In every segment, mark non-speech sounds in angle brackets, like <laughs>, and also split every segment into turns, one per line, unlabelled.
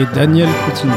Et Daniel Coutinho.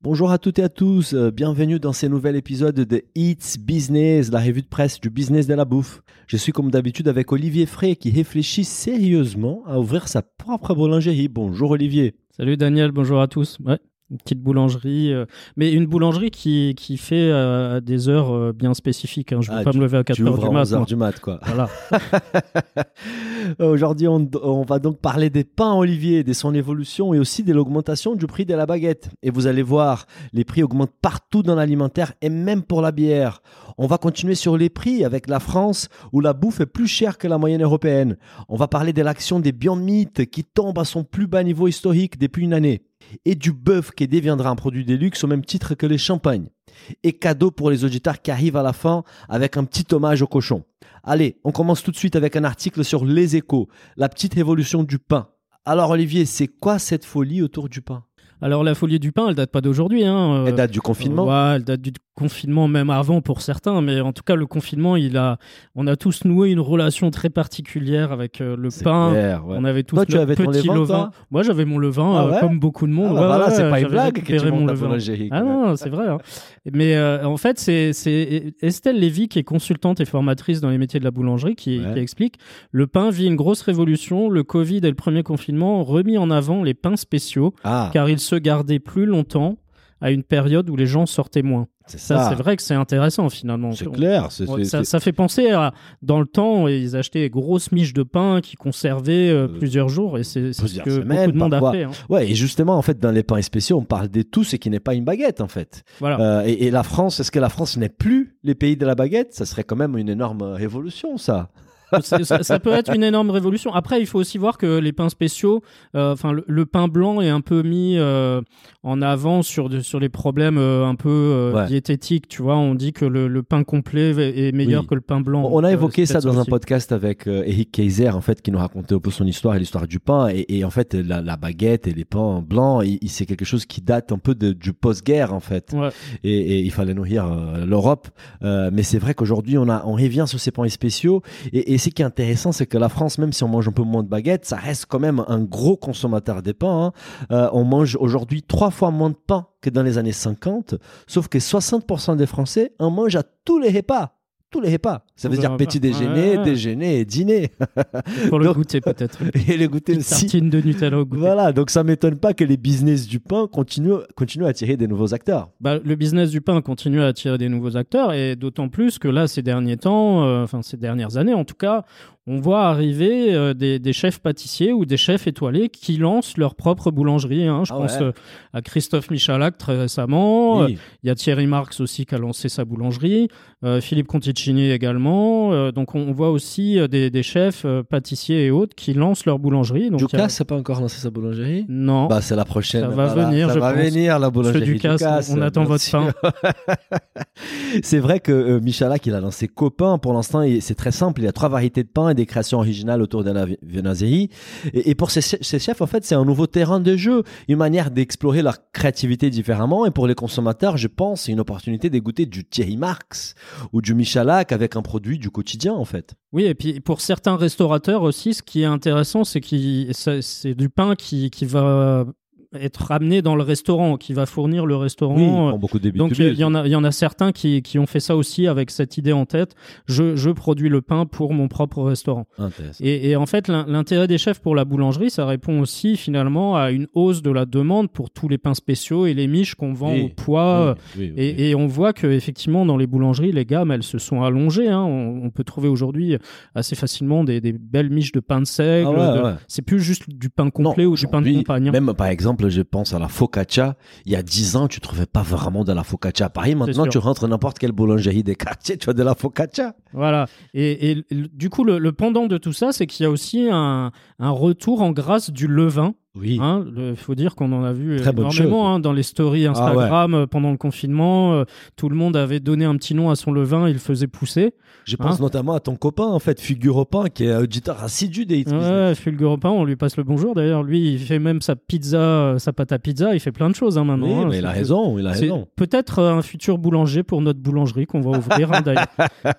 Bonjour à toutes et à tous, euh, bienvenue dans ce nouvel épisode de It's Business, la revue de presse du business de la bouffe. Je suis comme d'habitude avec Olivier Frey qui réfléchit sérieusement à ouvrir sa propre boulangerie. Bonjour Olivier.
Salut Daniel, bonjour à tous. Ouais, une petite boulangerie, euh, mais une boulangerie qui, qui fait euh, à des heures euh, bien spécifiques. hein. Je ne vais
Ah,
pas
tu-
me lever à 4
Tu
heures du mat.
11 heures
moi.
du mat quoi.
Voilà. <laughs>
Aujourd'hui, on, on va donc parler des pains Olivier, de son évolution et aussi de l'augmentation du prix de la baguette. Et vous allez voir, les prix augmentent partout dans l'alimentaire et même pour la bière. On va continuer sur les prix avec la France où la bouffe est plus chère que la moyenne européenne. On va parler de l'action des Beyond Meat qui tombe à son plus bas niveau historique depuis une année. Et du bœuf qui deviendra un produit de luxe au même titre que les champagnes. Et cadeau pour les auditeurs qui arrivent à la fin avec un petit hommage au cochon. Allez, on commence tout de suite avec un article sur les échos, la petite évolution du pain. Alors Olivier, c'est quoi cette folie autour du pain?
Alors la folie du pain, elle date pas d'aujourd'hui. Hein.
Elle
euh,
date du confinement
Ouais, elle date du confinement, même avant pour certains. Mais en tout cas, le confinement, il a, on a tous noué une relation très particulière avec euh, le pain.
clair, ouais.
On avait tous
Toi, tu
notre
avais ton
petit
levain,
Moi, j'avais mon levain,
Ah
euh, comme beaucoup de monde.
Ah bah
Ouais,
voilà,
ouais,
c'est pas une blague que tu
mon levain. Ah non, c'est vrai. hein. Mais euh, en fait, c'est Estelle Lévy, qui est consultante et formatrice dans les métiers de la boulangerie, qui explique le pain vit une grosse révolution. Le Covid et le premier confinement ont remis en avant les pains spéciaux,
Ah,
car ils se gardaient plus longtemps à une période où les gens sortaient moins.
c'est
Ça, c'est vrai que c'est intéressant finalement.
C'est clair.
Ouais, ça, fait penser à dans le temps, ils achetaient des grosses miches de pain qui conservaient euh,
Euh,
plusieurs jours et c'est c'est ce que
semaines,
beaucoup de monde
parfois.
a fait. hein.
Ouais, et justement, en fait, dans les pains spéciaux, on parle des tout ce qui n'est pas une baguette, en fait.
Voilà.
Euh, et, et la France, est-ce que la France n'est plus les pays de la baguette? Ça serait quand même une énorme révolution, ça.
Ça, ça peut être une énorme révolution. Après, il faut aussi voir que les pains spéciaux, euh, enfin le, le pain blanc est un peu mis euh, en avant sur de- sur les problèmes euh, un peu
Ouais.
diététiques. Tu vois, on dit que le, le pain complet est meilleur
Oui.
que le pain blanc.
On a
Donc,
évoqué ça dans un podcast avec Eric Kaiser, en fait, qui nous racontait un peu son histoire et l'histoire du pain. Et, et en fait, la, la baguette et les pains blancs, c'est quelque chose qui date un peu de- du post-guerre, en fait.
Ouais.
Et, et il fallait nourrir l'Europe. Mais c'est vrai qu'aujourd'hui, on, a, on revient sur ces pains spéciaux. Et, et ce qui est intéressant, c'est que la France, même si on mange un peu moins de baguettes, ça reste quand même un gros consommateur des pains. hein. Euh, on mange aujourd'hui trois fois moins de pain que dans les années 50. Sauf que 60% des Français en mangent à tous les repas. Tous les repas. Ça veut dire petit déjeuner, déjeuner et dîner. <laughs>
Pour le goûter peut-être. <laughs>
Et les goûter aussi.
tartine de Nutella au goûter.
Voilà, donc ça m'étonne pas que les business du pain continuent, continuent à attirer des nouveaux acteurs.
Bah, le business du pain continue à attirer des nouveaux acteurs et d'autant plus que là, ces derniers temps, euh, enfin ces dernières années en tout cas, on voit arriver euh, des, des chefs pâtissiers ou des chefs étoilés qui lancent leur propre boulangerie. hein. Je
Ah
pense
ouais.
euh, à Christophe Michalak très récemment. Euh,
Oui.
Il y a Thierry Marx aussi qui a lancé sa boulangerie. Philippe Conticini également. Donc on, on voit aussi des, des chefs pâtissiers et autres qui lancent leur boulangerie. Donc, a-
Ducasse n'a pas encore lancé sa boulangerie?
Non.
Bah, c'est la prochaine.
Ça va venir,
ça
je
va
pense.
venir, la
Monsieur
boulangerie
Ducasse,
Ducasse,
on attend votre
sûr.
pain. <laughs>
c'est vrai que Michalak, il a lancé Copain. Pour l'instant, c'est très simple. Il y a trois variétés de pain et des créations originales autour de la vi- viennoiserie. Et, pour ces, chefs, en fait, c'est un nouveau terrain de jeu, une manière d'explorer leur créativité différemment. Et pour les consommateurs, je pense, c'est une opportunité d'égoûter du Thierry Marx ou du Michalak avec un produit du quotidien, en fait.
Oui, et puis pour certains restaurateurs aussi, ce qui est intéressant, c'est que c'est du pain qui, qui va être ramené dans le restaurant, qui va fournir le restaurant.
Oui, font beaucoup de
Donc
B2B.
il y en a, il y en a certains qui, qui ont fait ça aussi avec cette idée en tête. Je, je produis le pain pour mon propre restaurant. Et, et en fait, l'in- l'intérêt des chefs pour la boulangerie, ça répond aussi finalement à une hausse de la demande pour tous les pains spéciaux et les miches qu'on vend
Oui.
au poids.
Oui.
Et, et on voit que effectivement dans les boulangeries, les gammes, elles se sont allongées. hein. On, on peut trouver aujourd'hui assez facilement des, des belles miches de pain de seigle.
Ah ouais,
de-
ouais.
C'est plus juste du pain complet
Non,
ou du pain de
aujourd'hui,
compagnon.
Même par exemple exemple, je pense à la focaccia. Il y a 10 ans, tu trouvais pas vraiment de la focaccia à Paris. Maintenant, tu rentres n'importe quelle boulangerie des quartiers, tu as de la focaccia.
Voilà. Et, du coup, le, le pendant de tout ça, c'est qu'il y a aussi un, un retour en grâce du levain.
Oui.
Hein, Il faut dire qu'on en a vu
Très
énormément hein, dans les stories
Ah
Instagram euh, pendant le confinement. euh, tout le monde avait donné un petit nom à son levain, il le faisait pousser.
Je pense
Hein
notamment à ton copain, en fait, Figure Pain, qui est auditeur assidu des Hits.
Ouais, Fulguropin, on lui passe le bonjour. D'ailleurs, lui, il fait même sa pizza, euh, sa pâte à pizza. Il fait plein de choses hein, maintenant.
Oui,
hein.
mais il a raison, il a raison.
peut-être euh, un futur boulanger pour notre boulangerie qu'on va ouvrir hein, d'ailleurs. <laughs>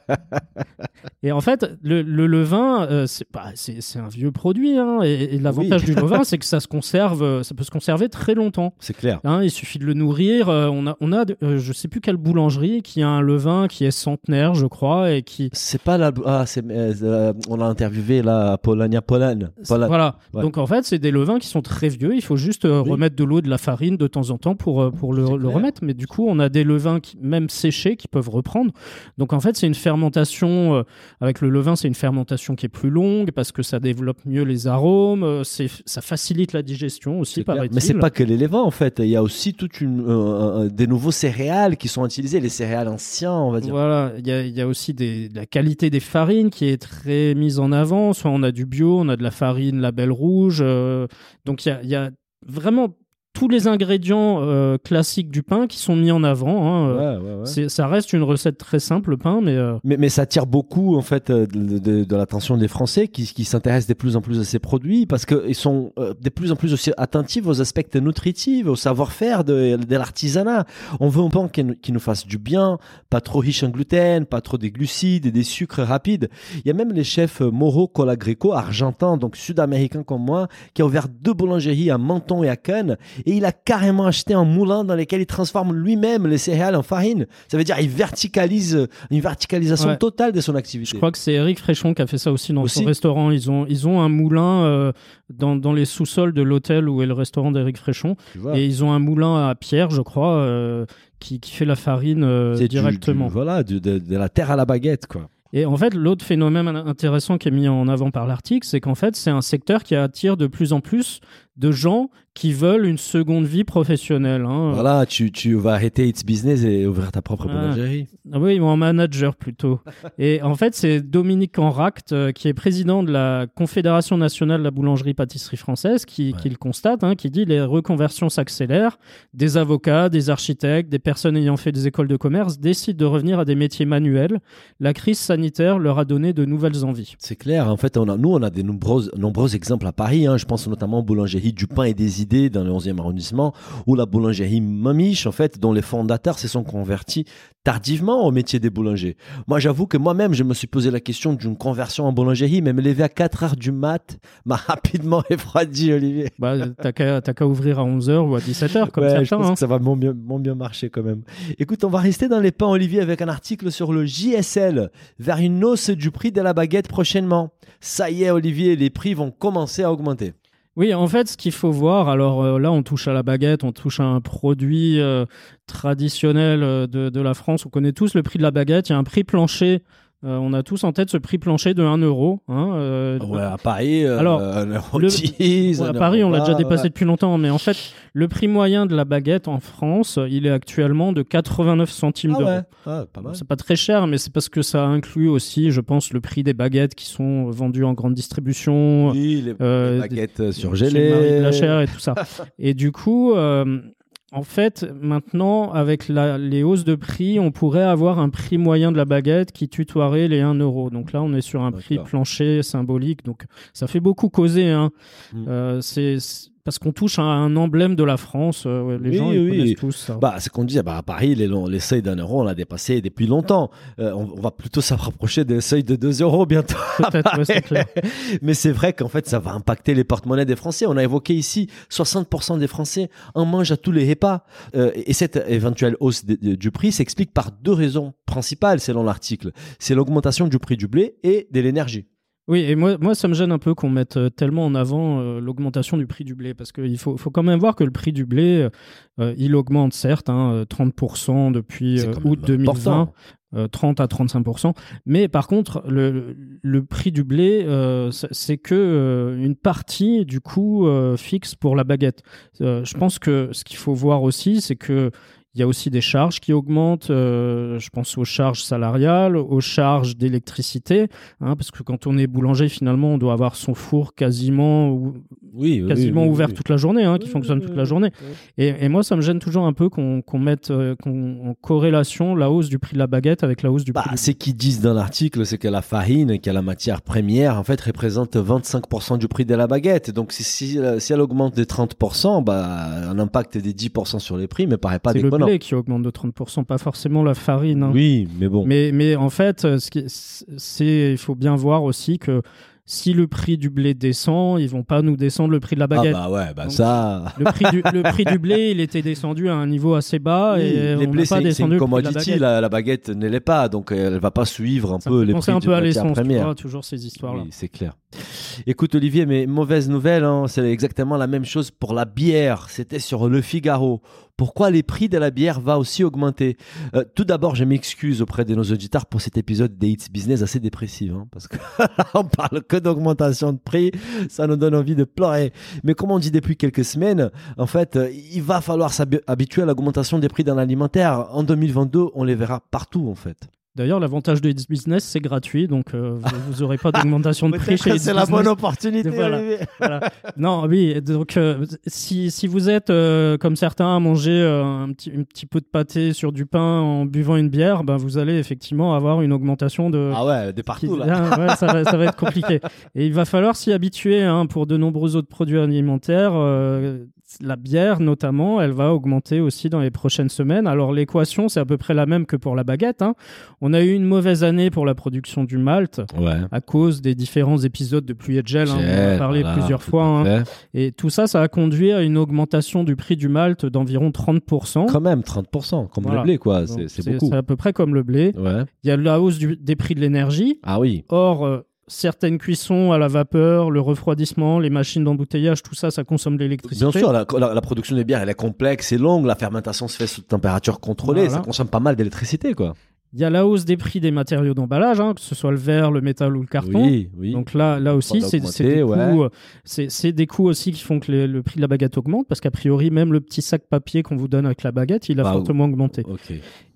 Et en fait, le, le levain, euh, c'est bah, c'est- un vieux produit. hein, et et l'avantage
Oui.
du levain, <laughs> c'est que ça se conserve, euh, ça peut se conserver très longtemps.
C'est clair.
Hein, il suffit de le nourrir. euh, on a, on a euh, je sais plus quelle boulangerie qui a un levain qui est centenaire, je crois, et qui.
C'est pas la. Ah, c'est. euh, on a interviewé là, Polonia Polan. Polan.
Voilà.
Ouais.
Donc en fait, c'est des levains qui sont très vieux. Il faut juste
Oui.
remettre de l'eau, et de la farine de temps en temps pour, pour le, remettre. Mais du coup, on a des levains qui, même séchés qui peuvent reprendre. Donc en fait, c'est une fermentation. euh, avec le levain, c'est une fermentation qui est plus longue parce que ça développe mieux les arômes. c'est, ça facilite la digestion aussi, paraît-il.
Mais c'est pas que les en fait. Il y a aussi toute une euh, des nouveaux céréales qui sont utilisés, les céréales anciens, on va dire.
Voilà, il y a, il y a aussi des, la qualité des farines qui est très mise en avant. Soit on a du bio, on a de la farine label rouge. euh, donc il y a, il y a vraiment tous les ingrédients euh, classiques du pain qui sont mis en avant. hein, euh,
Ouais, ouais, ouais.
c'est- Ça reste une recette très simple, le pain, mais euh,
Mais, mais ça attire beaucoup en fait de, de- de l'attention des Français qui, qui s'intéressent de plus en plus à ces produits parce qu'ils sont euh, de plus en plus aussi attentifs aux aspects nutritifs, au savoir-faire de, de l'artisanat. On veut un pain qui, nous- qui nous fasse du bien, pas trop riche en gluten, pas trop des glucides et des sucres rapides. Il y a même les chefs Moro Colagreco, argentins, donc sud-américains comme moi, qui a ouvert deux boulangeries à Menton et à Cannes et il a carrément acheté un moulin dans lequel il transforme lui-même les céréales en farine. Ça veut dire il verticalise une verticalisation
Ouais.
totale de son activité.
je crois que c'est Eric Fréchon qui a fait ça aussi dans
Aussi
son restaurant. Ils ont, ils ont un moulin euh, dans, dans les sous-sols de l'hôtel où est le restaurant d'Eric Fréchon. Et ils ont un moulin à pierre, je crois, euh, qui, qui fait la farine euh,
C'est du-
directement.
du- voilà, du- de, de la terre à la baguette, quoi.
Et en fait, l'autre phénomène intéressant qui est mis en avant par l'article, c'est qu'en fait, c'est un secteur qui attire de plus en plus de gens qui veulent une seconde vie professionnelle. hein.
Voilà, tu, tu vas arrêter It's Business et ouvrir ta propre
Ah.
boulangerie.
Ah oui, ou en manager plutôt. <laughs> Et en fait, c'est Dominique Enract, euh, qui est président de la Confédération nationale de la boulangerie-pâtisserie française, qui,
Ouais.
qui le constate, hein, qui dit les reconversions s'accélèrent. Des avocats, des architectes, des personnes ayant fait des écoles de commerce décident de revenir à des métiers manuels. La crise sanitaire leur a donné de nouvelles envies.
C'est clair. En fait, on a, nous, on a des nombreux, nombreux exemples à Paris. hein. Je pense notamment aux boulangeries du pain et des idées dans le 11e arrondissement ou la boulangerie Mamiche, en fait, dont les fondateurs se sont convertis tardivement au métier des boulangers. Moi, j'avoue que moi-même, je me suis posé la question d'une conversion en boulangerie, mais me lever à 4 heures du mat m'a <laughs> rapidement refroidi, Olivier.
Bah, t'as qu'à ouvrir à 11h ou à 17h, comme
Ouais, je pense
hein.
que ça va moins bien, moins bien marcher quand même. Écoute, on va rester dans les pains Olivier avec un article sur le JSL vers une hausse du prix de la baguette prochainement. Ça y est Olivier, les prix vont commencer à augmenter.
Oui, en fait, ce qu'il faut voir, alors euh, là, on touche à la baguette, on touche à un produit euh, traditionnel euh, de, de la France. On connaît tous le prix de la baguette. Il y a un prix plancher. Euh, on a tous en tête ce prix plancher de 1 euro. hein, euh,
Ouais, à Paris, euh,
Alors,
euro
le-
10,
Ouais,
un
à Paris, on l'a déjà dépassé depuis longtemps, mais en fait, le prix moyen de la baguette en France, il est actuellement de 89 centimes
Ah
d'euros.
ouais, ah, pas mal.
C'est pas très cher, mais c'est parce que ça inclut aussi, je pense, le prix des baguettes qui sont vendues en grande distribution,
Oui, les,
euh,
les baguettes surgelées.
Blachère et tout ça. <laughs> et du coup, euh, en fait, maintenant, avec la- les hausses de prix, on pourrait avoir un prix moyen de la baguette qui tutoierait les 1 euro. Donc là, on est sur un prix plancher symbolique. Donc ça fait beaucoup causer. Hein.
Mm.
Euh, c'est c'est- parce qu'on touche à un emblème de la France. euh, les
Oui,
gens ils
oui.
connaissent tous ça.
Bah, c'est qu'on disait, bah, à Paris, les, les seuils d'un euro, on l'a dépassé depuis longtemps. Euh, on, on va plutôt se rapprocher des seuils de 2 euros bientôt. <laughs>
Peut-être, ouais, clair.
Mais c'est vrai qu'en fait, ça va impacter les porte-monnaies des Français. On a évoqué ici, 60% des Français en mangent à tous les repas. Euh, et cette éventuelle hausse de- de- du prix s'explique par deux raisons principales, selon l'article. C'est l'augmentation du prix du blé et de l'énergie.
Oui, et moi, moi, ça me gêne un peu qu'on mette euh, tellement en avant euh, l'augmentation du prix du blé, parce qu'il faut, faut quand même voir que le prix du blé, euh, il augmente certes, hein, euh, 30% depuis
C'est
euh,
quand même
août 2020.
important.
euh, 30 à 35%. Mais par contre, le, le prix du blé, c'est- que une partie du coût fixe pour la baguette. Je pense que ce qu'il faut voir aussi, c'est que il y a aussi des charges qui augmentent. euh, je pense aux charges salariales, aux charges d'électricité, hein, parce que quand on est boulanger, finalement, on doit avoir son four quasiment ou-
Oui,
quasiment
oui,
ouvert
oui.
toute la journée, hein, qui
Oui,
fonctionne
oui,
toute la journée.
oui.
Et, et moi, ça me gêne toujours un peu qu'on mette euh, qu'on- en corrélation la hausse du prix de la baguette avec la hausse du
Bah,
prix du
ce qu'ils disent dans l'article, c'est que la farine, qui est la matière première, en fait, représente 25% du prix de la baguette. Donc, si, si, euh, si elle augmente de 30%, bah, un impact des 10% sur les prix me paraît pas
C'est le blé qui augmente de 30%, pas forcément la farine. hein.
Oui, mais bon.
Mais, mais en fait, euh, c'est, il faut bien voir aussi que si le prix du blé descend, ils vont pas nous descendre le prix de la
ah
baguette.
bah ouais, bah
Donc,
ça.
Le prix, du, le prix du blé, il était descendu à un niveau assez bas
Oui,
et
les
on
blés,
pas descendu le prix de la
la, la baguette ne l'est pas, donc elle va pas suivre un
Ça
peu les prix
un peu à l'essence, tu
première.
vois, toujours ces histoires-là.
Oui, c'est clair. Écoute Olivier, mais mauvaise nouvelle, hein, c'est exactement la même chose pour la bière. C'était sur Le Figaro. Pourquoi les prix de la bière va aussi augmenter? Euh, Tout d'abord, je m'excuse auprès de nos auditeurs pour cet épisode des Hits Business assez dépressif, hein, parce qu'on <laughs> parle que d'augmentation de prix, ça nous donne envie de pleurer. Mais comme on dit depuis quelques semaines, en fait, euh, il va falloir s'habituer à l'augmentation des prix dans l'alimentaire. En 2022, on les verra partout, en fait.
D'ailleurs, l'avantage de It's Business, c'est gratuit, donc euh, vous n'aurez pas d'augmentation de <laughs> prix chez It's
c'est la bonne opportunité.
Voilà.
Olivier. <laughs>
Voilà. Non, oui, donc euh, si, si vous êtes euh, comme certains à manger un, petit, un petit peu de pâté sur du pain en buvant une bière, ben, vous allez effectivement avoir une augmentation de...
Ah ouais, de partout là.
Ah, ouais, ça, va, ça va être compliqué. <laughs> Et il va falloir s'y habituer hein, pour de nombreux autres produits alimentaires. La bière, notamment, elle va augmenter aussi dans les prochaines semaines. Alors, l'équation, c'est à peu près la même que pour la baguette. hein. On a eu une mauvaise année pour la production du malt
Ouais.
à cause des différents épisodes de pluie et de gel. hein, on en a parlé
voilà,
plusieurs fois. hein. Et tout ça, ça a conduit à une augmentation du prix du malt d'environ 30%.
Quand même, 30%, comme
Voilà.
le blé, quoi. C'est beaucoup.
C'est à peu près comme le blé.
Ouais.
Il y a la hausse du- des prix de l'énergie.
Ah oui.
Or, euh, certaines cuissons à la vapeur, le refroidissement, les machines d'embouteillage, tout ça, ça consomme de l'électricité.
Bien sûr, la, la- la production des bières, elle est complexe et longue. La fermentation se fait sous température contrôlée.
Voilà.
Ça consomme pas mal d'électricité, quoi.
Il y a la hausse des prix des matériaux d'emballage, hein, que ce soit le verre, le métal ou le carton.
Oui, oui.
Donc là, là aussi, c'est des,
ouais.
euh, des coûts aussi qui font que les- le prix de la baguette augmente, parce qu'a priori, même le petit sac papier qu'on vous donne avec la baguette, il a
Bah,
fortement augmenté.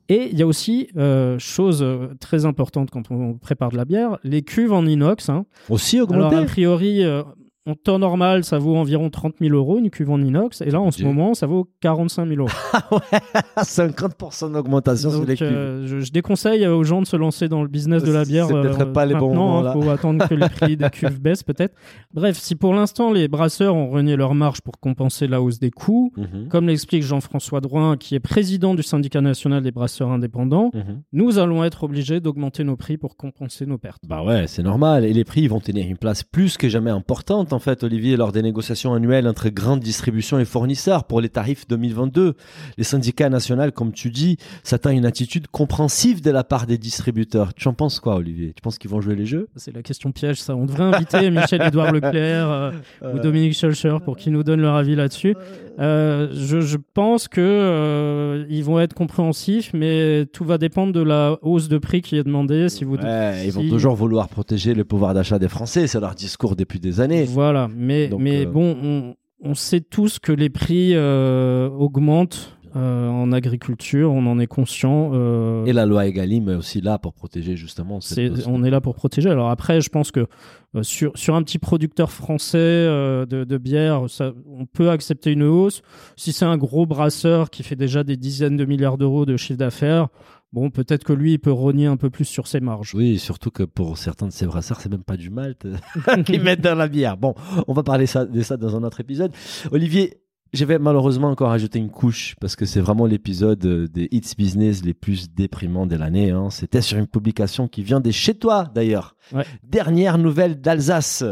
Et il y a aussi, euh, chose euh, très importante quand on prépare de la bière, les cuves en inox. hein.
Aussi
Alors,
augmenté
a priori, euh, en temps normal, ça vaut environ 30 000 euros, une cuve en inox. Et là, en ce
Dieu.
moment, ça vaut 45 000 euros. <laughs>
50% d'augmentation sur les cuves.
euh, je, je déconseille aux gens de se lancer dans le business de la bière.
C'est peut-être pas les bons
maintenant,
moments,
hein,
là.
faut attendre que les prix des <laughs> cuves baissent, peut-être. Bref, si pour l'instant, les brasseurs ont renié leur marge pour compenser la hausse des coûts,
Mhm.
comme l'explique Jean-François Drouin, qui est président du syndicat national des brasseurs indépendants,
Mhm.
nous allons être obligés d'augmenter nos prix pour compenser nos pertes.
Bah ouais, c'est normal. Et les prix vont tenir une place plus que jamais importante, en fait, Olivier, lors des négociations annuelles entre grandes distributions et fournisseurs pour les tarifs 2022. Les syndicats nationaux, comme tu dis, s'attendent à une attitude compréhensive de la part des distributeurs. Tu en penses quoi, Olivier? Tu penses qu'ils vont jouer les jeux?
C'est la question piège, ça. On devrait inviter Michel-Édouard Leclerc euh, ou Dominique Scholcher pour qu'ils nous donnent leur avis là-dessus. Euh, je, je pense que euh, ils vont être compréhensifs, mais tout va dépendre de la hausse de prix qui est demandée. Si vous
Ouais, ils vont toujours vouloir protéger le pouvoir d'achat des Français. C'est leur discours depuis des années.
Voilà, mais,
Donc,
mais
euh,
bon, on, on sait tous que les prix euh, augmentent euh, en agriculture, on en est conscient. euh,
Et la loi Egalim est aussi là pour protéger justement. cette-
C'est- on est là pour protéger. Alors après, je pense que euh, sur, sur un petit producteur français de, de bière, ça, on peut accepter une hausse. Si c'est un gros brasseur qui fait déjà des dizaines de milliards d'euros de chiffre d'affaires, bon, peut-être que lui, il peut rogner un peu plus sur ses marges.
Oui, surtout que pour certains de ces brasseurs, c'est même pas du malt <laughs> <laughs> qu'ils mettent dans la bière. Bon, on va parler ça, de ça dans un autre épisode. Olivier, je vais malheureusement encore ajouter une couche parce que c'est vraiment l'épisode euh, des Hits Business les plus déprimants de l'année. hein. C'était sur une publication qui vient des chez toi d'ailleurs.
Ouais.
Dernière nouvelle d'Alsace.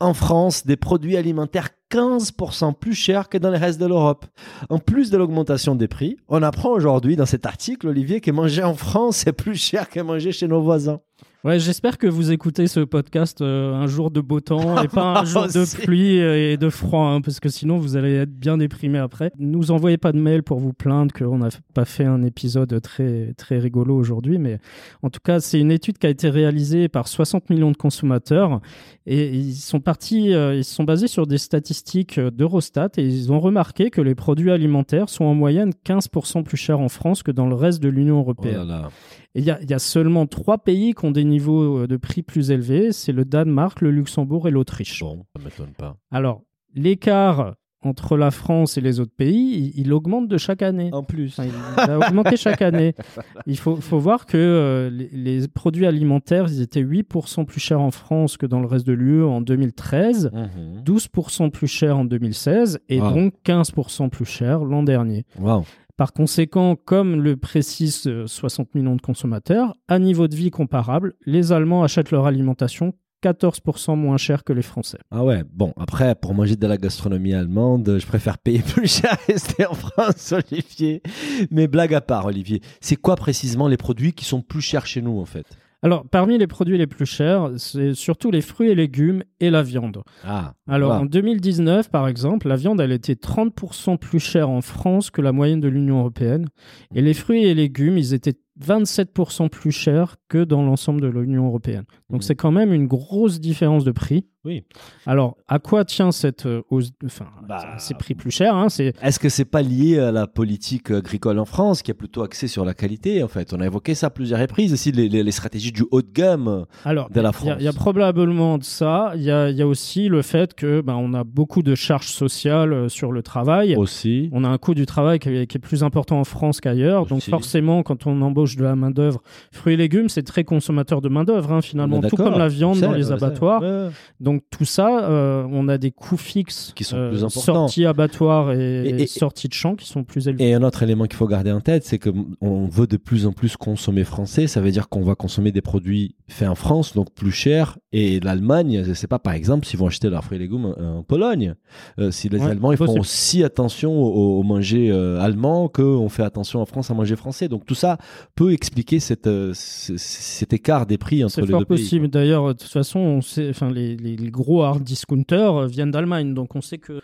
En France, des produits alimentaires 15% plus chers que dans le reste de l'Europe. En plus de l'augmentation des prix, on apprend aujourd'hui dans cet article, Olivier, que manger en France est plus cher que manger chez nos voisins.
Ouais, j'espère que vous écoutez ce podcast euh, un jour de beau temps et pas un <laughs> jour de pluie et de froid, hein, parce que sinon vous allez être bien déprimé après. Ne nous envoyez pas de mail pour vous plaindre qu'on n'a pas fait un épisode très très rigolo aujourd'hui, mais en tout cas c'est une étude qui a été réalisée par 60 millions de consommateurs et ils sont partis, euh, ils se sont basés sur des statistiques d'Eurostat et ils ont remarqué que les produits alimentaires sont en moyenne 15% plus chers en France que dans le reste de l'Union
Oh
européenne.
là là.
Et il y, a- il y a seulement trois pays qui ont des niveaux euh, de prix plus élevés, c'est le Danemark, le Luxembourg et l'Autriche.
Bon, ça m'étonne pas.
Alors, l'écart entre la France et les autres pays, il, il augmente de chaque année.
En plus.
Enfin, il va augmenter chaque année. <laughs> Il faut, faut voir que euh, les, les produits alimentaires, ils étaient 8% plus chers en France que dans le reste de l'UE en 2013,
Mhm.
12% plus chers en 2016 et
Wow.
donc 15% plus chers l'an dernier.
Wow.
Par conséquent, comme le précisent euh, 60 millions de consommateurs, à niveau de vie comparable, les Allemands achètent leur alimentation 14% moins cher que les Français.
Ah ouais, bon, après, pour manger de la gastronomie allemande, je préfère payer <laughs> plus cher et rester en France, <laughs> Olivier. Mais blague à part, Olivier, c'est quoi précisément les produits qui sont plus chers chez nous, en fait?
Alors, parmi les produits les plus chers, c'est surtout les fruits et légumes et la viande.
Ah,
Alors,
voilà.
en 2019, par exemple, la viande, elle était 30% plus chère en France que la moyenne de l'Union européenne. Et les fruits et légumes, ils étaient 27% plus chers que dans l'ensemble de l'Union européenne. Donc,
Mhm.
c'est quand même une grosse différence de prix.
Oui.
Alors, à quoi tient cette euh, hausse Enfin,
Bah,
ces prix plus chers, hein, c'est
Est-ce que c'est pas lié à la politique agricole en France, qui est plutôt axée sur la qualité, en fait? On a évoqué ça à plusieurs reprises, aussi les, les- les stratégies du haut de gamme.
Alors,
de la
il y a- il y, a
France.
probablement de ça. Il y a, il y a aussi le fait que ben, on a beaucoup de charges sociales euh, sur le travail.
Aussi.
On a un coût du travail qui est, qui est plus important en France qu'ailleurs. Donc forcément, quand on embauche de la main d'œuvre, fruits et légumes, c'est très consommateur de main d'œuvre finalement,
On est
tout comme la viande dans les abattoirs.
Ouais.
Donc tout ça, euh, on a des coûts fixes
Qui sont
euh,
plus importants.
sorties abattoirs et,
Et- et-
sorties de champs qui sont plus élevés.
Et un autre élément qu'il faut garder en tête, c'est qu'on veut de plus en plus consommer français. Ça veut dire qu'on va consommer des produits faits en France, donc plus chers. Et l'Allemagne, je ne sais pas, par exemple, s'ils vont acheter leurs fruits et légumes en Pologne. Euh, si les
Ouais,
Allemands, ils font
possible.
aussi attention au, au manger euh, allemand qu'on fait attention en France à manger français. Donc tout ça peut expliquer cette, cet écart des prix entre
C'est
les deux pays.
possible. D'ailleurs, de toute façon, on sait, enfin, les, les- les gros hard discounters viennent d'Allemagne, donc on sait que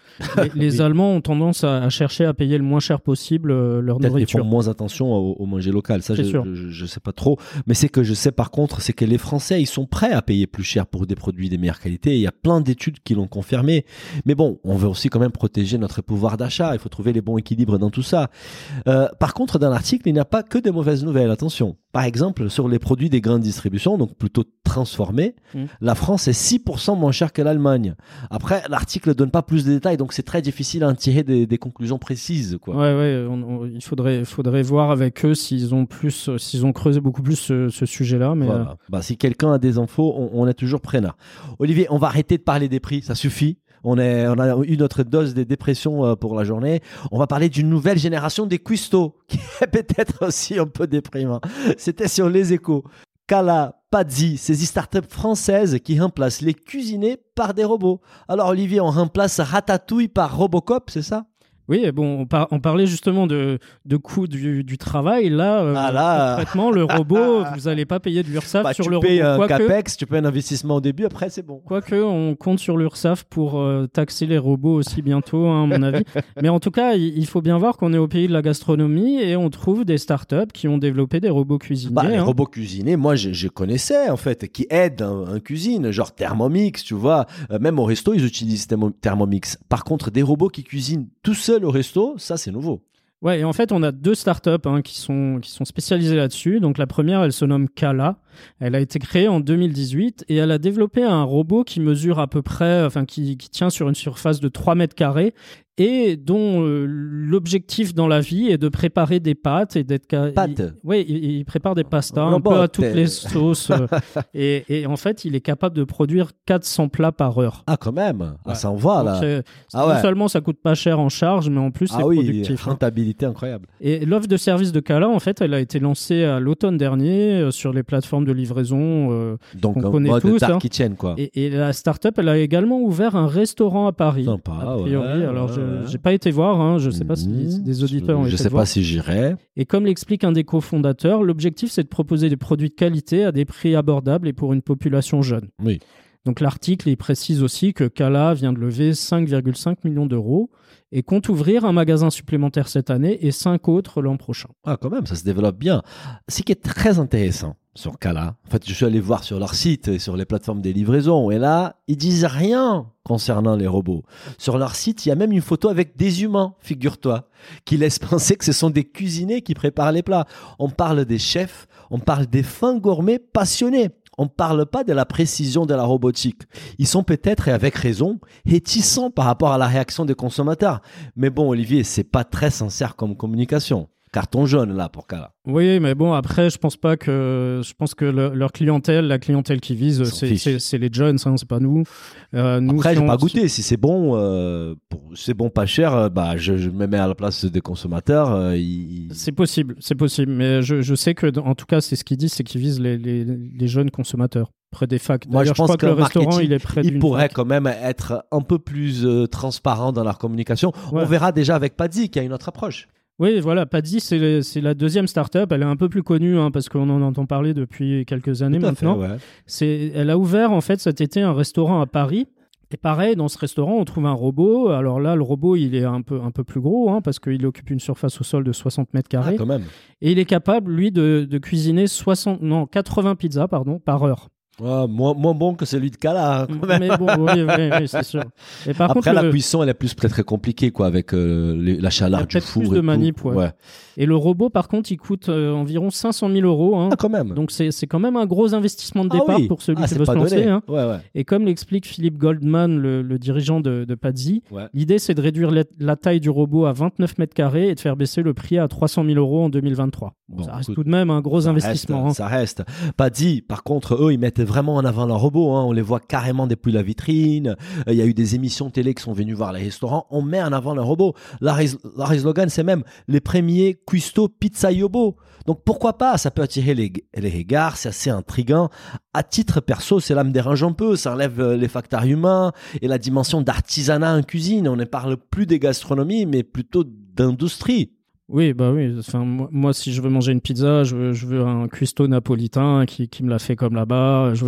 les. <laughs> Allemands ont tendance à, à chercher à payer le moins cher possible euh, leur nourriture.
font moins attention au, au manger local. Ça, je, je, je sais pas trop. Mais c'est que je sais par contre, c'est que les Français, ils sont prêts à payer plus cher pour des produits de meilleure qualité. Il y a plein d'études qui l'ont confirmé. Mais bon, on veut aussi quand même protéger notre pouvoir d'achat. Il faut trouver les bons équilibres dans tout ça. Euh, par contre, dans l'article, il n'y a pas que des mauvaises nouvelles. Attention. Par exemple, sur les produits des grandes distributions, donc plutôt transformés,
Mm.
la France est 6% moins chère que l'Allemagne. Après, l'article ne donne pas plus de détails, donc c'est très difficile à en tirer des, des conclusions précises. Quoi.
Ouais, ouais, on- on- il faudrait, faudrait voir avec eux s'ils ont plus, s'ils ont creusé beaucoup plus ce, ce sujet-là. Mais
Voilà.
euh,
Bah, si quelqu'un a des infos, on, on est toujours preneur. Olivier, on va arrêter de parler des prix, ça suffit. On, a eu notre dose de dépression euh, pour la journée. On va parler d'une nouvelle génération des cuistots, <laughs> qui est peut-être aussi un peu déprimant. C'était sur les échos. Kala, Pazzi, ces startups françaises qui remplacent les cuisinés par des robots. Alors Olivier, on remplace Ratatouille par Robocop, c'est ça?
Oui, bon, on, par- on parlait justement de, de coût du, du travail. Là, euh,
Ah là.
concrètement, le robot, <laughs> vous n'allez pas payer de l'URSSAF
Bah,
sur
Tu
le
payes
robot.
un
Quoique,
capex, tu payes un investissement au début, après c'est bon.
Quoique, on compte sur l'URSSAF pour euh, taxer les robots aussi bientôt, hein, à mon avis. <laughs> Mais en tout cas, il, il faut bien voir qu'on est au pays de la gastronomie et on trouve des startups qui ont développé des robots cuisiniers.
Bah, les
hein.
robots cuisinés, moi, je, je connaissais, en fait, qui aident en, en cuisine, genre Thermomix, tu vois. Euh, même au resto, ils utilisent Thermo- Thermomix. Par contre, des robots qui cuisinent tout seuls au resto, ça, c'est nouveau.
Ouais, et en fait, on a deux startups hein, qui, sont, qui sont spécialisées là-dessus. Donc, la première, elle se nomme Kala. Elle a été créée en 2018 et elle a développé un robot qui mesure à peu près, enfin, qui, qui tient sur une surface de 3 mètres carrés et dont euh, l'objectif dans la vie est de préparer des pâtes et d'être.
Pâtes
Oui, il, il prépare des pastas un
Robot,
peu à toutes
t'es-
les sauces. euh, <laughs> et, et en fait, il est capable de produire 400 plats par heure.
Ah, quand même. Ah, ça en va, là. Ah
non
ouais.
seulement ça coûte pas cher en charge, mais en plus c'est
Ah oui,
productif. hein.
rentabilité incroyable.
Et l'offre de service de Kala, en fait, elle a été lancée à l'automne dernier euh, sur les plateformes de livraison. euh,
Donc,
On
en
connaît
mode
tous, hein.
kitchen, quoi.
et, et la startup, elle a également ouvert un restaurant à Paris.
Sympa,
a priori.
ouais,
Alors,
ouais,
je,
ouais.
Euh. J'ai pas été voir, hein, je sais pas si
Mhm.
des auditeurs ont
Je
été
sais
voir.
pas si j'irai.
Et comme l'explique un des cofondateurs, l'objectif c'est de proposer des produits de qualité à des prix abordables et pour une population jeune.
Oui.
Donc l'article il précise aussi que Kala vient de lever 5,5 millions d'euros et compte ouvrir un magasin supplémentaire cette année et cinq autres l'an prochain.
Ah, quand même, ça se développe bien. Ce qui est très intéressant sur Kala, en fait, je suis allé voir sur leur site et sur les plateformes des livraisons, et là, ils disent rien concernant les robots. Sur leur site, il y a même une photo avec des humains, figure-toi, qui laissent penser que ce sont des cuisiniers qui préparent les plats. On parle des chefs, on parle des fins gourmets passionnés. On ne parle pas de la précision de la robotique. Ils sont peut-être, et avec raison, réticents par rapport à la réaction des consommateurs. Mais bon, Olivier, c'est pas très sincère comme communication. Carton jaune, là, pour Kala.
Oui, mais bon, après, je pense pas que. Je pense que le- leur clientèle, la clientèle qui vise, c'est- les jeunes, hein, c'est pas nous. Euh, nous
Après,
si
j'ai
on-
pas goûté. Si c'est bon, euh, c'est bon pas cher, euh, bah, je, je me mets à la place des consommateurs. euh, ils-
C'est possible, c'est possible. Mais je, je sais que, en tout cas, c'est ce qu'ils disent, c'est qu'ils visent les, les, les jeunes consommateurs. Près des facs.
Moi, je pense
crois que, le restaurant, il est près
pourraient
fac.
quand même être un peu plus euh, transparents dans leur communication.
Ouais.
On verra déjà avec Paddy qui a une autre approche.
Oui, voilà, Paddy, c'est la deuxième start-up. Elle est un peu plus connue hein, parce qu'on en entend parler depuis quelques années
fait,
maintenant.
ouais.
C'est, elle a ouvert en fait cet été un restaurant à Paris. Et pareil, dans ce restaurant, on trouve un robot. Alors là, le robot, il est un peu, un peu plus gros hein, parce qu'il occupe une surface au sol de 60 mètres
Ah,
carrés.
quand même.
et il est capable, lui, de, de cuisiner 60, non, 80 pizzas pardon, par heure.
Ouais, moins, moins bon que celui de Kala. hein.
Mais bon, oui, oui, oui, c'est sûr. Et par
Après,
contre,
la
le-
cuisson, elle est plus très très compliquée quoi, avec euh, les- la chaleur du four.
plus
et
de manip, ouais. Et le robot, par contre, il coûte euh, environ 500 000 euros. hein.
Ah, quand même.
Donc c'est quand même un gros investissement de
Ah
départ pour celui
Ah,
qui veut se lancer. hein. Et comme l'explique Philippe Goldman, le, le dirigeant de, de Pazzi, l'idée c'est de réduire la, la taille du robot à 29 mètres carrés et de faire baisser le prix à 300 000 euros en 2023. Bon,
Bon,
ça reste tout de même un gros investissement.
reste,
hein.
Ça reste. Pas dit. Par contre, eux, ils mettent vraiment en avant leurs robots. hein. On les voit carrément depuis la vitrine. Euh, Il y a eu des émissions télé qui sont venues voir les restaurants. On met en avant. Leur, is- leur slogan, c'est même les premiers cuistot pizza yobo. Donc pourquoi pas? Ça peut attirer les, les regards. C'est assez intriguant. À titre perso, cela me dérange un peu. Ça enlève euh, les facteurs humains et la dimension d'artisanat en cuisine. On ne parle plus des gastronomies, mais plutôt d'industrie.
Oui, bah oui. Enfin, moi, moi, si je veux manger une pizza, je veux, je veux un cuistot napolitain qui, qui me l'a fait comme là-bas. Je,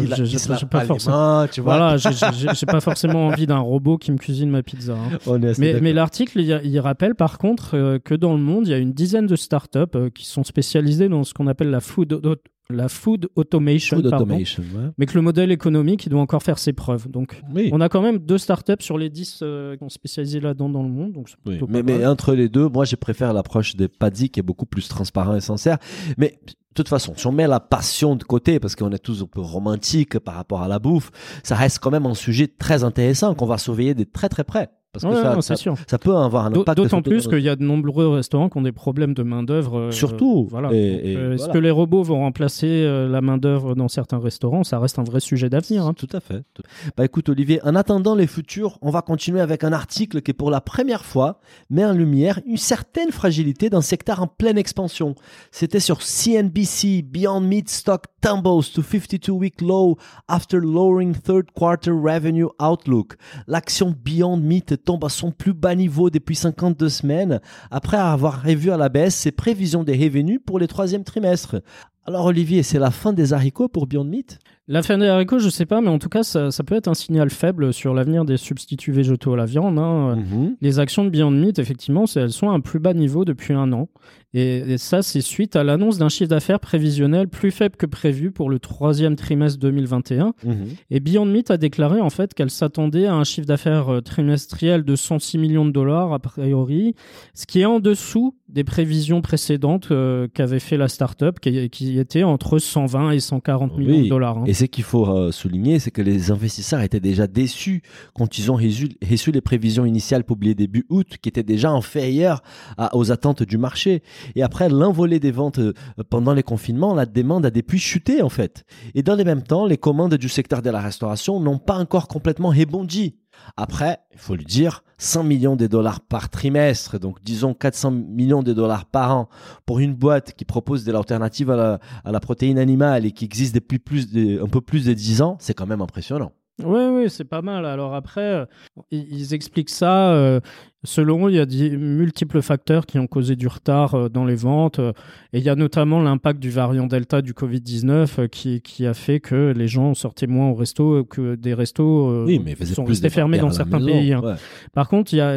lave
pas forcément. Voilà, j'ai- pas forcément envie d'un robot qui me cuisine ma pizza. hein.
On est assez
Mais, l'article, il, il rappelle par contre euh, que dans le monde, il y a une dizaine de startups euh, qui sont spécialisées dans ce qu'on appelle la food, la food automation,
Food
pardon,
automation, ouais.
mais que le modèle économique, il doit encore faire ses preuves. Donc,
Oui.
on a quand même deux startups sur les dix euh, qui sont spécialisées là-dedans dans le monde. Donc
Oui,
pas
mais, entre les deux, moi, je préfère l'approche des Paddy qui est beaucoup plus transparent et sincère. Mais de toute façon, si on met la passion de côté, parce qu'on est tous un peu romantique par rapport à la bouffe, ça reste quand même un sujet très intéressant qu'on va surveiller de très très près. Parce que ça,
non,
ça,
c'est sûr.
ça peut avoir un impact.
D'autant plus qu'il y a de nombreux restaurants qui ont des problèmes de main-d'œuvre. euh,
Surtout.
Voilà. Euh, Est-ce
voilà.
que les robots vont remplacer euh, la main-d'œuvre dans certains restaurants? Ça reste un vrai sujet d'avenir. hein.
Tout à fait. Bah écoute Olivier, en attendant les futurs, on va continuer avec un article qui pour la première fois met en lumière une certaine fragilité d'un secteur en pleine expansion. C'était sur CNBC, Beyond Meat stock tumbles to 52-week low after lowering third quarter revenue outlook. L'action Beyond Meat tombe à son plus bas niveau depuis 52 semaines après avoir revu à la baisse ses prévisions des revenus pour les troisième trimestres. Alors Olivier, c'est la fin des haricots pour Beyond Meat?
La fin des haricots, je sais pas, mais en tout cas, ça, ça peut être un signal faible sur l'avenir des substituts végétaux à la viande. hein.
Mhm.
Les actions de Beyond Meat, effectivement, elles sont à un plus bas niveau depuis un an. Et, et ça, c'est suite à l'annonce d'un chiffre d'affaires prévisionnel plus faible que prévu pour le troisième trimestre 2021.
Mhm.
Et Beyond Meat a déclaré en fait qu'elle s'attendait à un chiffre d'affaires euh, trimestriel de 106 millions de dollars a priori, ce qui est en dessous des prévisions précédentes euh, qu'avait fait la startup, qui, qui était entre 120 et 140 millions
Oui.
de dollars. hein.
Et ce qu'il faut euh, souligner, c'est que les investisseurs étaient déjà déçus quand ils ont reçu, reçu les prévisions initiales publiées début août, qui étaient déjà inférieures à- aux attentes du marché. Et après l'envolée des ventes euh, pendant les confinements, la demande a depuis chuté en fait. Et dans le même temps, les commandes du secteur de la restauration n'ont pas encore complètement rebondi. Après, il faut le dire, 100 millions de dollars par trimestre, donc disons 400 millions de dollars par an pour une boîte qui propose de l'alternative à la, protéine animale et qui existe depuis plus de, un peu plus de 10 ans, c'est quand même impressionnant.
Oui, oui, c'est pas mal. Alors après, euh, ils expliquent ça. euh, Selon eux, il y a des multiples facteurs qui ont causé du retard euh, dans les ventes. euh, Et il y a notamment l'impact du variant Delta du Covid-19 euh, qui, qui a fait que les gens sortaient moins au resto, que des restos
Oui, mais
sont restés fermés dans certains
maison.
pays. hein.
Ouais.
Par contre, il y a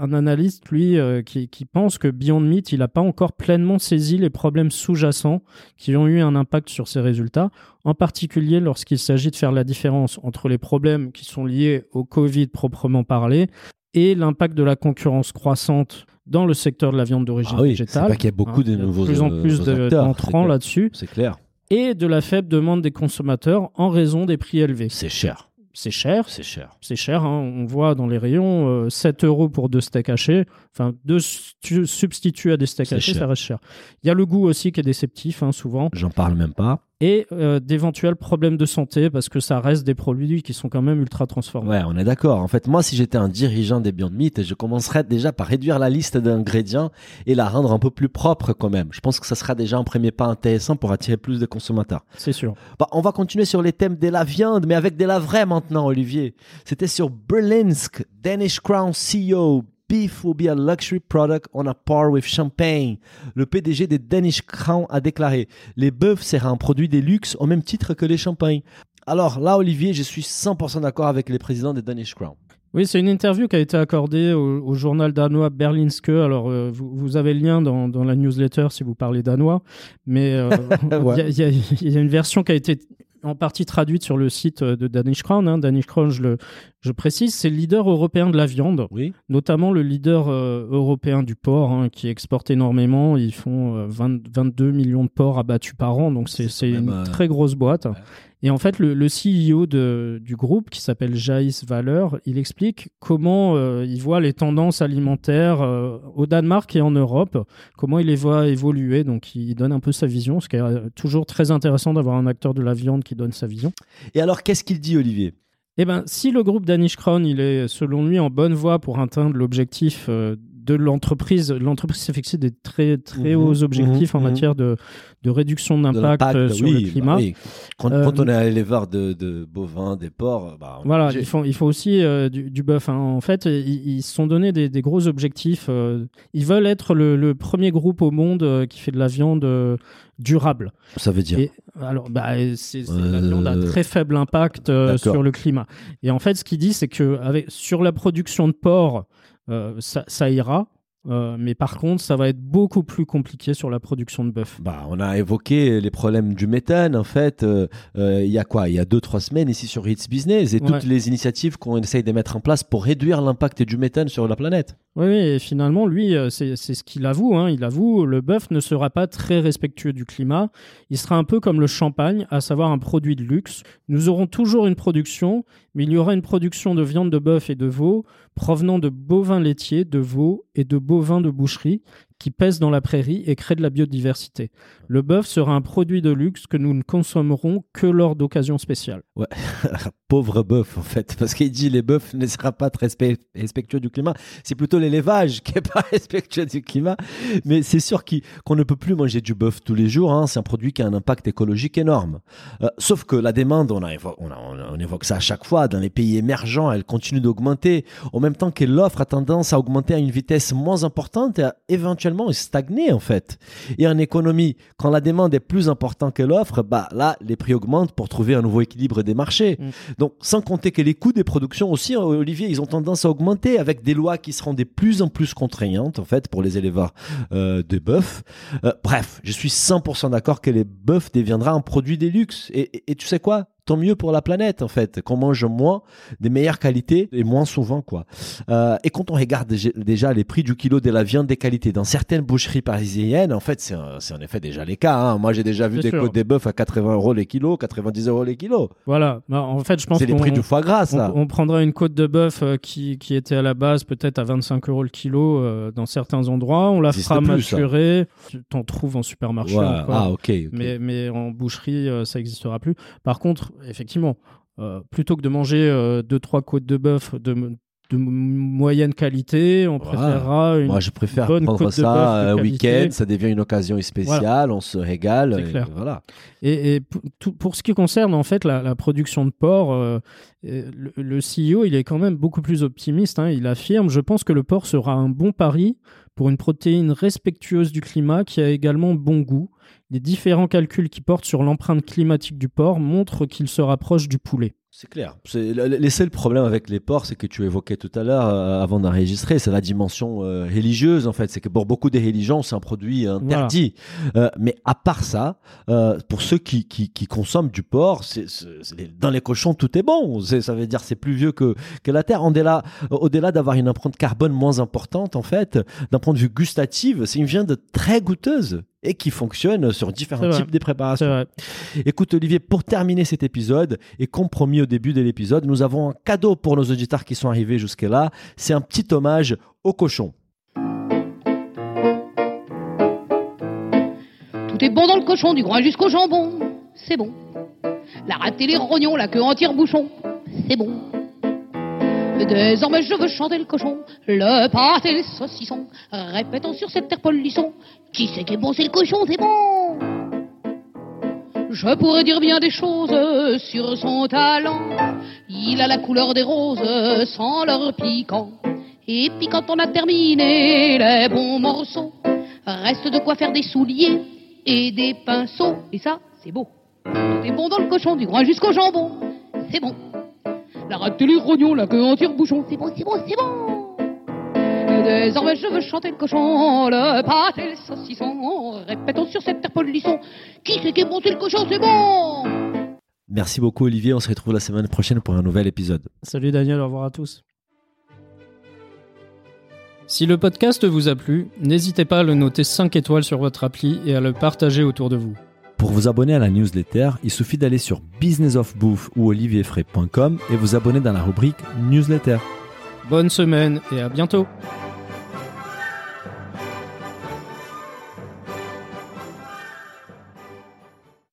un analyste, lui, qui, qui pense que Beyond Meat, il n'a pas encore pleinement saisi les problèmes sous-jacents qui ont eu un impact sur ses résultats, en particulier lorsqu'il s'agit de faire la différence entre les problèmes qui sont liés au Covid proprement parlé et l'impact de la concurrence croissante dans le secteur de la viande d'origine
Ah oui, c'est
végétale.
pas qu'il y a beaucoup de
y a
nouveaux,
plus en
euh,
de- là-dessus
C'est clair.
et de la faible demande des consommateurs en raison des prix élevés.
C'est cher.
C'est cher,
C'est cher.
c'est cher, hein. on voit dans les rayons euh, 7 euros pour deux steaks hachés. Enfin, deux stu- substituts à des steaks hachés, ça reste cher. Il y a le goût aussi qui est déceptif, hein, souvent,
J'en parle même pas.
et euh, d'éventuels problèmes de santé parce que ça reste des produits qui sont quand même ultra transformés.
Ouais, on est d'accord. En fait, moi, si j'étais un dirigeant des Beyond Meat, je commencerais déjà par réduire la liste d'ingrédients et la rendre un peu plus propre quand même. Je pense que ça sera déjà un premier pas intéressant pour attirer plus de consommateurs.
C'est sûr.
Bah, on va continuer sur les thèmes de la viande, mais avec de la vraie maintenant, Olivier. C'était sur Berlinsk, Danish Crown CEO. Beef will be a luxury product on a par with champagne. Le PDG des Danish Crown a déclaré Les bœufs sera un produit des luxes au même titre que les champagnes. Alors là, Olivier, je suis 100% d'accord avec les présidents des Danish Crown.
Oui, c'est une interview qui a été accordée au, au journal danois Berlinske. Alors, euh, vous, vous avez le lien dans, dans la newsletter si vous parlez danois, mais euh, <laughs> il
Ouais.
y, a- y y une version qui a été en partie traduite sur le site de Danish Crown. hein. Danish Crown, je, le, je précise, c'est le leader européen de la viande,
Oui.
notamment le leader euh, européen du porc, hein, qui exporte énormément. Ils font euh, 20 22 millions de porcs abattus par an, donc c'est une
euh,
très grosse boîte.
ouais.
Et en fait, le, le CEO de- du groupe, qui s'appelle Jaïs Valeur, il explique comment euh, il voit les tendances alimentaires euh, au Danemark et en Europe, comment il les voit évoluer. Donc, il donne un peu sa vision, ce qui est euh, toujours très intéressant d'avoir un acteur de la viande qui donne sa vision.
Et alors, qu'est-ce qu'il dit, Olivier?
Eh ben, si le groupe Danish Crown, il est selon lui en bonne voie pour atteindre l'objectif de l'entreprise, l'entreprise s'est fixé des très très
Mhm,
hauts objectifs en
mhm.
matière de, de réduction d'impact euh, sur
oui,
le climat.
bah oui. Quand,
Euh,
quand on est à l'éleveur de, de bovins, des porcs, bah,
Voilà, il faut, il faut aussi euh, du, du bœuf. hein. En fait, ils, se sont donné des, des gros objectifs. euh, ils veulent être le, le premier groupe au monde euh, qui fait de la viande euh, durable.
Ça veut dire.
Et alors, bah, c'est, c'est- la
Euh,
viande à très faible impact euh, sur le climat. Et en fait, ce qu'il dit, c'est que avec, sur la production de porc, euh, ça, ça ira. Euh, mais par contre, ça va être beaucoup plus compliqué sur la production de bœuf.
Bah, on a évoqué les problèmes du méthane, en fait. euh, euh, il y a quoi? Il y a deux, trois semaines ici sur Hits Business et
Ouais.
toutes les initiatives qu'on essaye de mettre en place pour réduire l'impact du méthane sur la planète.
Oui, et finalement, lui, euh, c'est ce qu'il avoue. hein. Il avoue, le bœuf ne sera pas très respectueux du climat. Il sera un peu comme le champagne, à savoir un produit de luxe. Nous aurons toujours une production, mais il y aura une production de viande de bœuf et de veau provenant de bovins laitiers, de veaux et de bovins de boucherie qui pèsent dans la prairie et créent de la biodiversité. Le bœuf sera un produit de luxe que nous ne consommerons que lors d'occasions spéciales. <laughs>
Pauvre bœuf, en fait, parce qu'il dit les bœufs ne sera pas très respect- respectueux du climat. C'est plutôt l'élevage qui est <laughs> pas respectueux du climat. Mais c'est sûr qu'on ne peut plus manger du bœuf tous les jours. hein. C'est un produit qui a un impact écologique énorme. Euh, sauf que la demande, on a- on évoque ça à chaque fois, dans les pays émergents, elle continue d'augmenter, en même temps que l'offre a tendance à augmenter à une vitesse moins importante et à éventuellement stagner, en fait. Et en économie, quand la demande est plus importante que l'offre, bah là, les prix augmentent pour trouver un nouveau équilibre des marchés.
Mm.
Donc, sans compter que les coûts des productions aussi, euh, Olivier, ils ont tendance à augmenter avec des lois qui seront de plus en plus contraignantes, en fait, pour les éleveurs euh, de bœuf. Euh, bref, je suis 100% d'accord que les bœufs deviendra un produit des luxe. Et, et- et tu sais quoi? Tant mieux pour la planète, en fait, qu'on mange moins, des meilleures qualités et moins souvent, quoi. Euh, et quand on regarde déjà- les prix du kilo de la viande des qualités dans certaines boucheries parisiennes, en fait, c'est en effet déjà les cas. hein. Moi, j'ai déjà vu des
sûr.
côtes des bœufs à 80 euros les kilos, 90 euros les kilos.
Voilà. Bah, en fait, je pense
C'est les prix du foie gras, ça.
On, on prendra une côte de bœuf euh, qui, qui était à la base peut-être à 25 euros le kilo euh, dans certains endroits. On la fera maturer. Tu t'en trouves en supermarché
Ouais.
encore.
Ah, ok.
mais, mais en boucherie, ça n'existera plus. Par contre, effectivement, euh, plutôt que de manger 2-3 côtes de bœuf, de, de moyenne qualité, on
Voilà.
préférera une
Moi, je préfère
bonne
prendre
côte
ça un
qualité.
week-end, ça devient une occasion spéciale, on se régale. Et
clair.
Voilà.
Et, et pour, ce qui concerne en fait la, la production de porc, euh, euh, le, le CEO il est quand même beaucoup plus optimiste. hein. Il affirme Je pense que le porc sera un bon pari pour une protéine respectueuse du climat qui a également bon goût. Les différents calculs qui portent sur l'empreinte climatique du porc montrent qu'il se rapproche du poulet.
C'est clair. C'est le, seul problème avec les porcs, c'est que tu évoquais tout à l'heure euh, avant d'enregistrer, c'est la dimension euh, religieuse en fait. C'est que pour beaucoup des religions, c'est un produit interdit. Euh, mais à part ça, pour ceux qui, qui, qui consomment du porc, c'est, dans les cochons tout est bon. Ça veut dire c'est plus vieux que, que la terre. Au-delà, au-delà d'avoir une empreinte carbone moins importante en fait, d'un point de vue gustatif, c'est une viande très goûteuse et qui fonctionne sur différents types de préparations. Écoute Olivier, pour terminer cet épisode, et comme promis au début de l'épisode, nous avons un cadeau pour nos auditeurs qui sont arrivés jusque-là. C'est un petit hommage au cochon.
Tout est bon dans le cochon, du groin jusqu'au jambon. C'est bon. La rate et les rognons, la queue en tire-bouchon. C'est bon. Désormais, je veux chanter le cochon, le pâté et les saucissons. Répétons sur cette terre polisson. Qui c'est qui est bon, c'est le cochon, c'est bon. Je pourrais dire bien des choses sur son talent. Il a la couleur des roses sans leur piquant. Et puis quand on a terminé les bons morceaux, reste de quoi faire des souliers et des pinceaux. Et ça, c'est beau. Tout est bon dans le cochon, du groin jusqu'au jambon. C'est bon. La rate les la queue en tire-bouchon. C'est bon, c'est bon, c'est bon. Désormais, je veux chanter le cochon, le pâté et les saucissons. Répétons sur cette terre polisson. Qui c'est qui est bon, c'est le cochon, c'est bon?
Merci beaucoup Olivier, on se retrouve la semaine prochaine pour un nouvel épisode.
Salut Daniel, au revoir à tous. Si le podcast vous a plu, n'hésitez pas à le noter 5 étoiles sur votre appli et à le partager autour de vous.
Pour vous abonner à la newsletter, il suffit d'aller sur businessofbouffe ou olivierfray.com et vous abonner dans la rubrique newsletter.
Bonne semaine et à bientôt